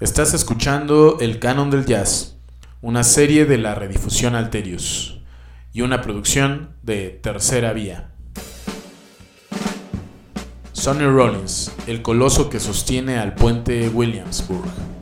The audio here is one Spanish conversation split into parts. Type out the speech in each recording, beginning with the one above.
Estás escuchando El Canon del Jazz, una serie de la redifusión Alterius y una producción de Tercera Vía. Sonny Rollins, el coloso que sostiene al puente Williamsburg.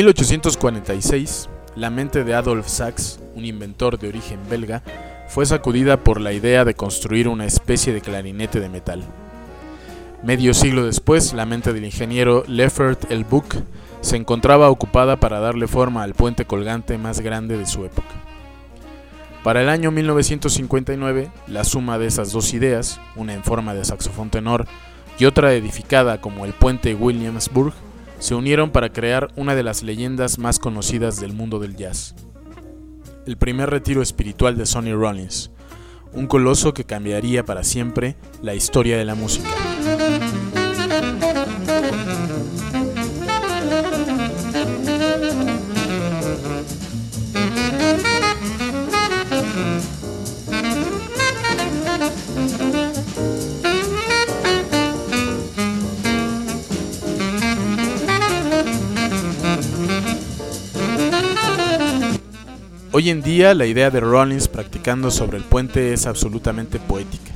1846, la mente de Adolf Sachs, un inventor de origen belga, fue sacudida por la idea de construir una especie de clarinete de metal. Medio siglo después, la mente del ingeniero Leffert el Buc se encontraba ocupada para darle forma al puente colgante más grande de su época. Para el año 1959, la suma de esas dos ideas, una en forma de saxofón tenor y otra edificada como el puente Williamsburg, se unieron para crear una de las leyendas más conocidas del mundo del jazz. El primer retiro espiritual de Sonny Rollins, un coloso que cambiaría para siempre la historia de la música. Hoy en día la idea de Rollins practicando sobre el puente es absolutamente poética,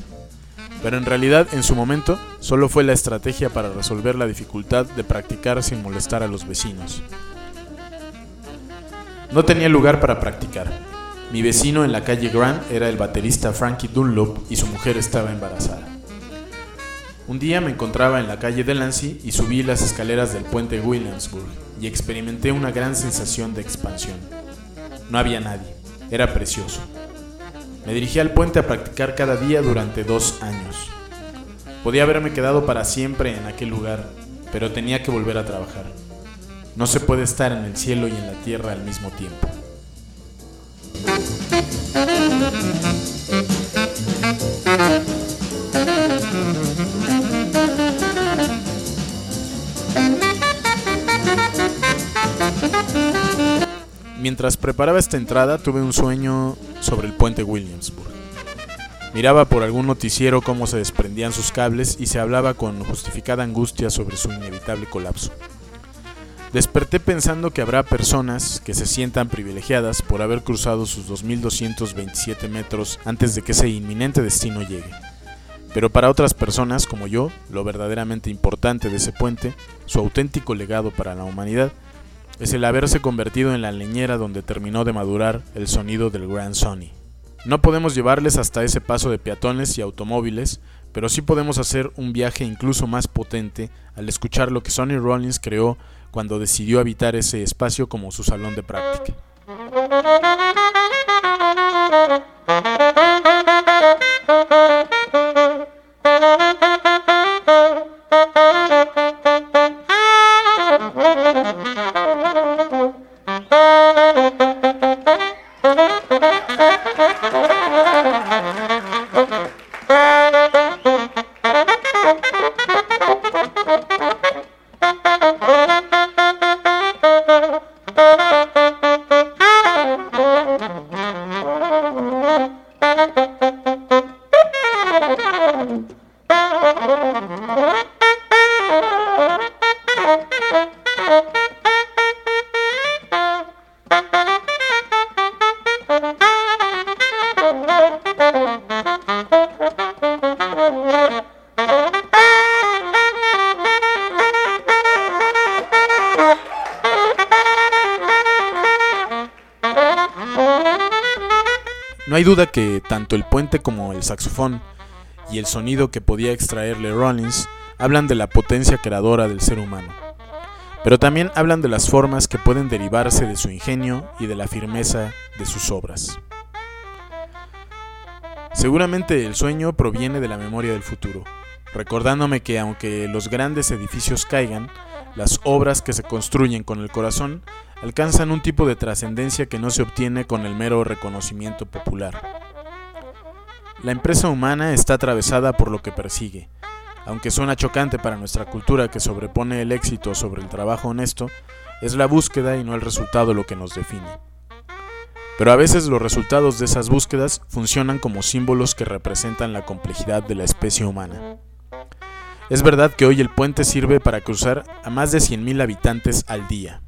pero en realidad en su momento solo fue la estrategia para resolver la dificultad de practicar sin molestar a los vecinos. No tenía lugar para practicar. Mi vecino en la calle Grant era el baterista Frankie Dunlop y su mujer estaba embarazada. Un día me encontraba en la calle Delancey y subí las escaleras del puente Williamsburg y experimenté una gran sensación de expansión. No había nadie. Era precioso. Me dirigí al puente a practicar cada día durante dos años. Podía haberme quedado para siempre en aquel lugar, pero tenía que volver a trabajar. No se puede estar en el cielo y en la tierra al mismo tiempo. Mientras preparaba esta entrada tuve un sueño sobre el puente Williamsburg. Miraba por algún noticiero cómo se desprendían sus cables y se hablaba con justificada angustia sobre su inevitable colapso. Desperté pensando que habrá personas que se sientan privilegiadas por haber cruzado sus 2.227 metros antes de que ese inminente destino llegue. Pero para otras personas como yo, lo verdaderamente importante de ese puente, su auténtico legado para la humanidad, es el haberse convertido en la leñera donde terminó de madurar el sonido del Grand Sony. No podemos llevarles hasta ese paso de peatones y automóviles, pero sí podemos hacer un viaje incluso más potente al escuchar lo que Sonny Rollins creó cuando decidió habitar ese espacio como su salón de práctica. No hay duda que tanto el puente como el saxofón y el sonido que podía extraerle Rollins hablan de la potencia creadora del ser humano, pero también hablan de las formas que pueden derivarse de su ingenio y de la firmeza de sus obras. Seguramente el sueño proviene de la memoria del futuro, recordándome que aunque los grandes edificios caigan, las obras que se construyen con el corazón alcanzan un tipo de trascendencia que no se obtiene con el mero reconocimiento popular. La empresa humana está atravesada por lo que persigue. Aunque suena chocante para nuestra cultura que sobrepone el éxito sobre el trabajo honesto, es la búsqueda y no el resultado lo que nos define. Pero a veces los resultados de esas búsquedas funcionan como símbolos que representan la complejidad de la especie humana. Es verdad que hoy el puente sirve para cruzar a más de 100.000 habitantes al día,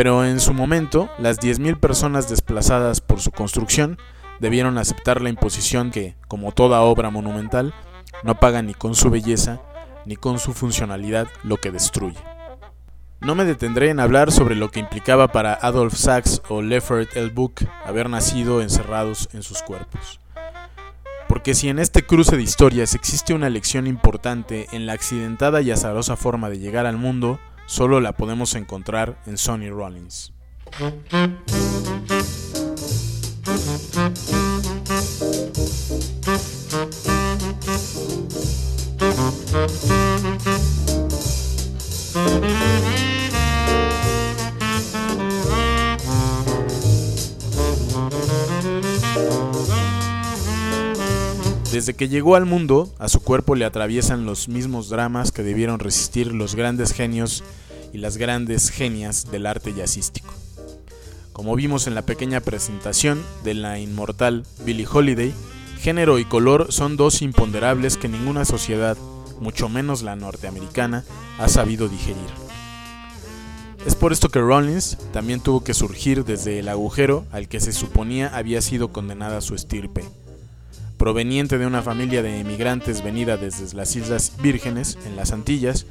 pero en su momento las 10.000 personas desplazadas por su construcción debieron aceptar la imposición que, como toda obra monumental, no paga ni con su belleza ni con su funcionalidad lo que destruye. No me detendré en hablar sobre lo que implicaba para Adolf Sachs o Leffert el Book haber nacido encerrados en sus cuerpos. Porque si en este cruce de historias existe una lección importante en la accidentada y azarosa forma de llegar al mundo, solo la podemos encontrar en Sonny Rollins. Desde que llegó al mundo, a su cuerpo le atraviesan los mismos dramas que debieron resistir los grandes genios y las grandes genias del arte jazzístico. Como vimos en la pequeña presentación de la inmortal Billie Holiday, género y color son dos imponderables que ninguna sociedad, mucho menos la norteamericana, ha sabido digerir. Es por esto que Rollins también tuvo que surgir desde el agujero al que se suponía había sido condenada su estirpe. Proveniente de una familia de emigrantes venida desde las Islas Vírgenes, en las Antillas,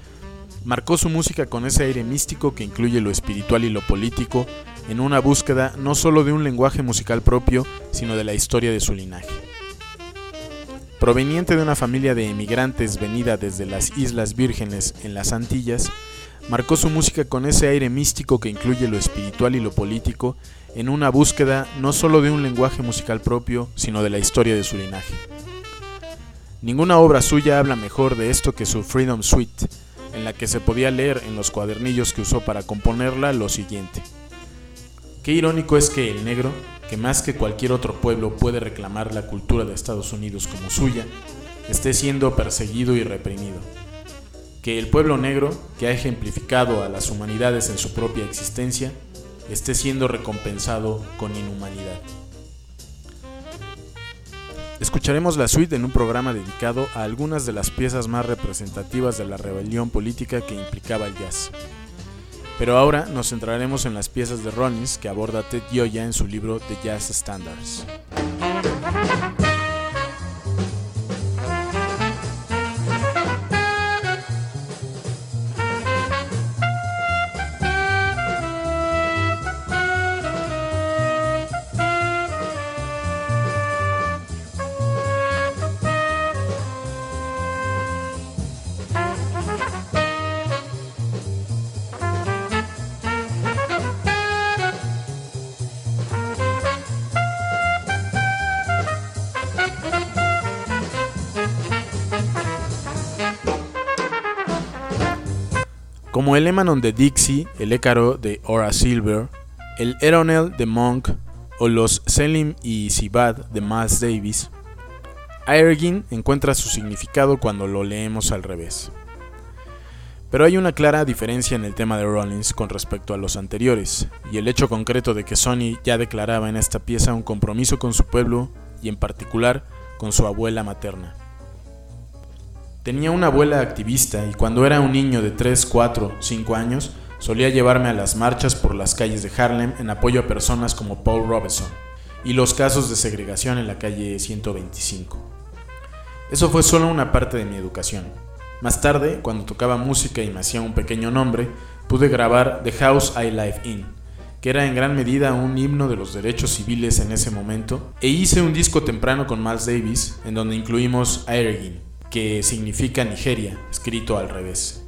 marcó su música con ese aire místico que incluye lo espiritual y lo político, en una búsqueda no solo de un lenguaje musical propio, sino de la historia de su linaje. Proveniente de una familia de emigrantes venida desde las Islas Vírgenes en las Antillas, marcó su música con ese aire místico que incluye lo espiritual y lo político, en una búsqueda no solo de un lenguaje musical propio, sino de la historia de su linaje. Ninguna obra suya habla mejor de esto que su Freedom Suite, en la que se podía leer en los cuadernillos que usó para componerla lo siguiente. Qué irónico es que el negro, que más que cualquier otro pueblo puede reclamar la cultura de Estados Unidos como suya, esté siendo perseguido y reprimido. Que el pueblo negro, que ha ejemplificado a las humanidades en su propia existencia, esté siendo recompensado con inhumanidad. Escucharemos la suite en un programa dedicado a algunas de las piezas más representativas de la rebelión política que implicaba el jazz. Pero ahora nos centraremos en las piezas de Rollins que aborda Ted Gioia en su libro The Jazz Standards. Como el Emanon de Dixie, el Écaro de Ora Silver, el Eronel de Monk o los Selim y Sibad de Miles Davis, Airgin encuentra su significado cuando lo leemos al revés. Pero hay una clara diferencia en el tema de Rollins con respecto a los anteriores, y el hecho concreto de que Sony ya declaraba en esta pieza un compromiso con su pueblo y en particular con su abuela materna. Tenía una abuela activista y cuando era un niño de 3, 4, 5 años, solía llevarme a las marchas por las calles de Harlem en apoyo a personas como Paul Robeson y los casos de segregación en la calle 125. Eso fue solo una parte de mi educación. Más tarde, cuando tocaba música y me hacía un pequeño nombre, pude grabar The House I Live In, que era en gran medida un himno de los derechos civiles en ese momento, e hice un disco temprano con Miles Davis, en donde incluimos Airgin, que significa Nigeria, escrito al revés.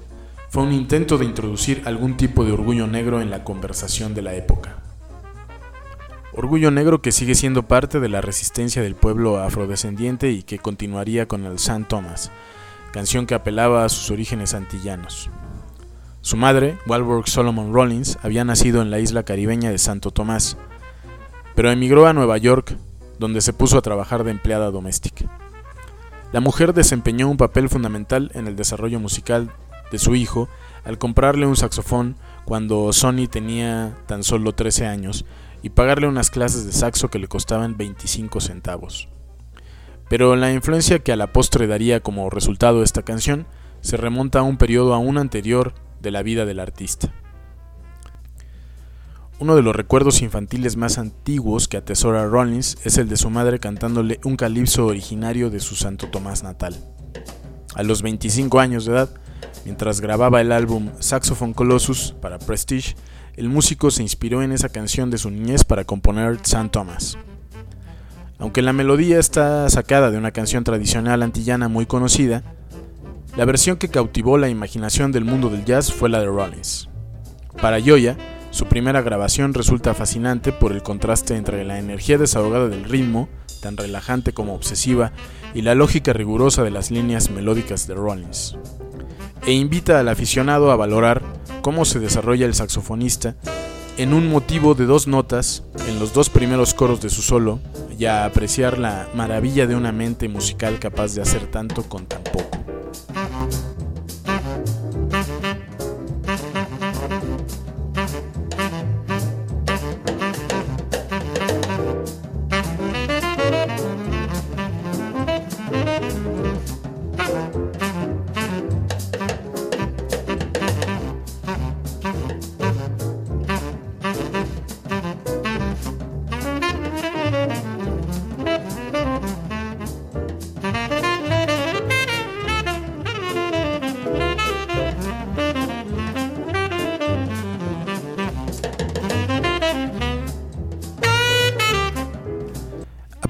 Fue un intento de introducir algún tipo de orgullo negro en la conversación de la época. Orgullo negro que sigue siendo parte de la resistencia del pueblo afrodescendiente y que continuaría con el San Thomas, canción que apelaba a sus orígenes antillanos. Su madre, Walburg Solomon Rollins, había nacido en la isla caribeña de Santo Tomás, pero emigró a Nueva York, donde se puso a trabajar de empleada doméstica. La mujer desempeñó un papel fundamental en el desarrollo musical de su hijo al comprarle un saxofón cuando Sonny tenía tan solo 13 años y pagarle unas clases de saxo que le costaban 25 centavos. Pero la influencia que a la postre daría como resultado esta canción se remonta a un periodo aún anterior de la vida del artista. Uno de los recuerdos infantiles más antiguos que atesora Rollins es el de su madre cantándole un calipso originario de su Santo Tomás natal. A los 25 años de edad, mientras grababa el álbum Saxophone Colossus para Prestige, el músico se inspiró en esa canción de su niñez para componer San Thomas. Aunque la melodía está sacada de una canción tradicional antillana muy conocida, la versión que cautivó la imaginación del mundo del jazz fue la de Rollins. Para Yoya, su primera grabación resulta fascinante por el contraste entre la energía desahogada del ritmo, tan relajante como obsesiva, y la lógica rigurosa de las líneas melódicas de Rollins. E invita al aficionado a valorar cómo se desarrolla el saxofonista en un motivo de dos notas en los dos primeros coros de su solo y a apreciar la maravilla de una mente musical capaz de hacer tanto con tan poco.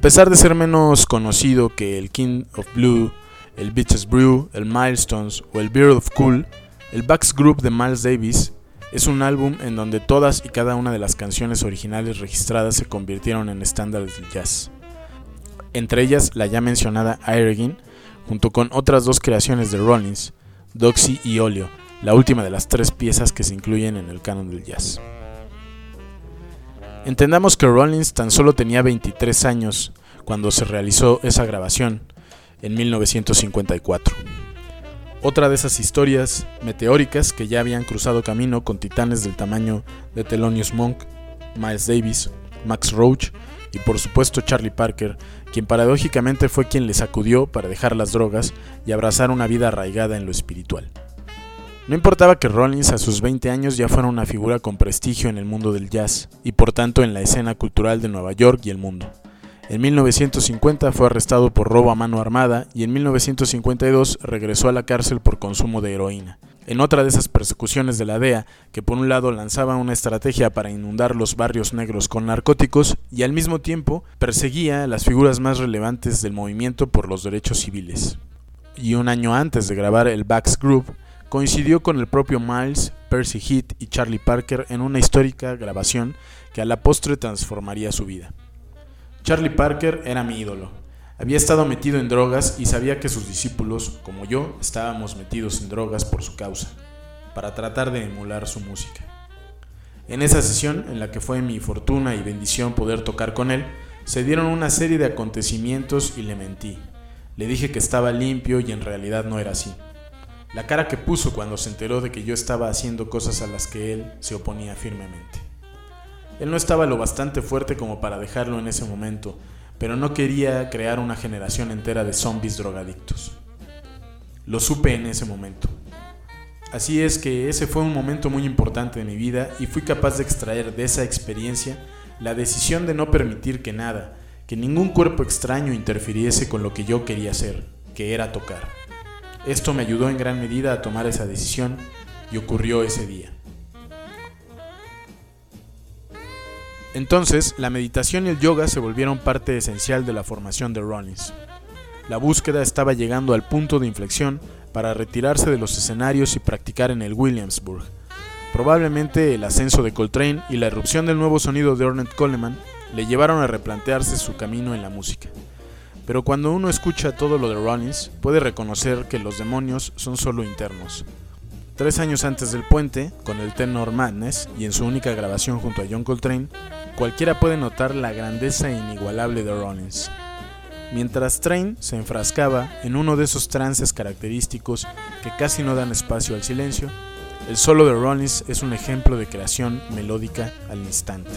Pesar de ser menos conocido que el King of Blue, el Beaches Brew, el Milestones o el Beard of Cool, el Bax Group de Miles Davis es un álbum en donde todas y cada una de las canciones originales registradas se convirtieron en estándares del jazz. Entre ellas la ya mencionada Airgin, junto con otras dos creaciones de Rollins, Doxy y Olio, la última de las tres piezas que se incluyen en el canon del jazz. Entendamos que Rollins tan solo tenía 23 años cuando se realizó esa grabación en 1954. Otra de esas historias meteóricas que ya habían cruzado camino con titanes del tamaño de Thelonious Monk, Miles Davis, Max Roach y por supuesto Charlie Parker, quien paradójicamente fue quien le sacudió para dejar las drogas y abrazar una vida arraigada en lo espiritual. No importaba que Rollins a sus 20 años ya fuera una figura con prestigio en el mundo del jazz y por tanto en la escena cultural de Nueva York y el mundo. En 1950 fue arrestado por robo a mano armada y en 1952 regresó a la cárcel por consumo de heroína. En otra de esas persecuciones de la DEA, que por un lado lanzaba una estrategia para inundar los barrios negros con narcóticos y al mismo tiempo perseguía a las figuras más relevantes del movimiento por los derechos civiles. Y un año antes de grabar el Bax Group, coincidió con el propio Miles, Percy Heath y Charlie Parker en una histórica grabación que a la postre transformaría su vida. Charlie Parker era mi ídolo. Había estado metido en drogas y sabía que sus discípulos, como yo, estábamos metidos en drogas por su causa, para tratar de emular su música. En esa sesión, en la que fue mi fortuna y bendición poder tocar con él, se dieron una serie de acontecimientos y le mentí. Le dije que estaba limpio y en realidad no era así. La cara que puso cuando se enteró de que yo estaba haciendo cosas a las que él se oponía firmemente. Él no estaba lo bastante fuerte como para dejarlo en ese momento, pero no quería crear una generación entera de zombies drogadictos. Lo supe en ese momento. Así es que ese fue un momento muy importante de mi vida y fui capaz de extraer de esa experiencia la decisión de no permitir que nada, que ningún cuerpo extraño interfiriese con lo que yo quería hacer, que era tocar. Esto me ayudó en gran medida a tomar esa decisión y ocurrió ese día. Entonces, la meditación y el yoga se volvieron parte esencial de la formación de Rollins. La búsqueda estaba llegando al punto de inflexión para retirarse de los escenarios y practicar en el Williamsburg. Probablemente el ascenso de Coltrane y la erupción del nuevo sonido de Ornette Coleman le llevaron a replantearse su camino en la música. Pero cuando uno escucha todo lo de Rollins, puede reconocer que los demonios son solo internos. Tres años antes del puente, con el tenor Madness y en su única grabación junto a John Coltrane, cualquiera puede notar la grandeza inigualable de Rollins. Mientras Train se enfrascaba en uno de esos trances característicos que casi no dan espacio al silencio, el solo de Rollins es un ejemplo de creación melódica al instante.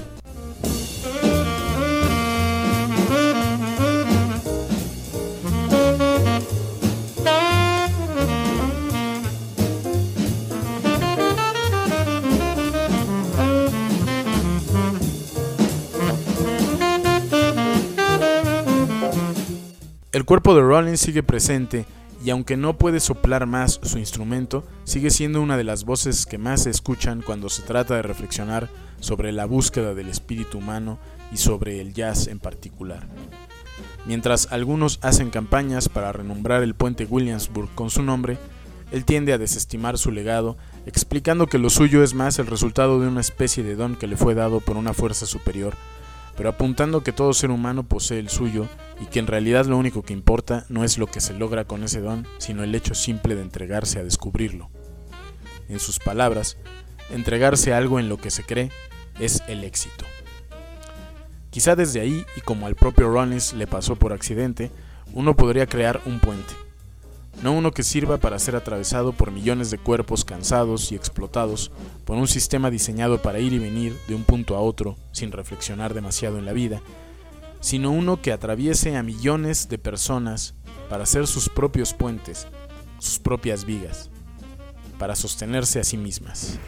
El cuerpo de Rollins sigue presente y aunque no puede soplar más su instrumento, sigue siendo una de las voces que más se escuchan cuando se trata de reflexionar sobre la búsqueda del espíritu humano y sobre el jazz en particular. Mientras algunos hacen campañas para renombrar el puente Williamsburg con su nombre, él tiende a desestimar su legado, explicando que lo suyo es más el resultado de una especie de don que le fue dado por una fuerza superior pero apuntando que todo ser humano posee el suyo y que en realidad lo único que importa no es lo que se logra con ese don, sino el hecho simple de entregarse a descubrirlo. En sus palabras, entregarse a algo en lo que se cree es el éxito. Quizá desde ahí, y como al propio Rollins le pasó por accidente, uno podría crear un puente, no uno que sirva para ser atravesado por millones de cuerpos cansados y explotados por un sistema diseñado para ir y venir de un punto a otro sin reflexionar demasiado en la vida, sino uno que atraviese a millones de personas para hacer sus propios puentes, sus propias vigas, para sostenerse a sí mismas.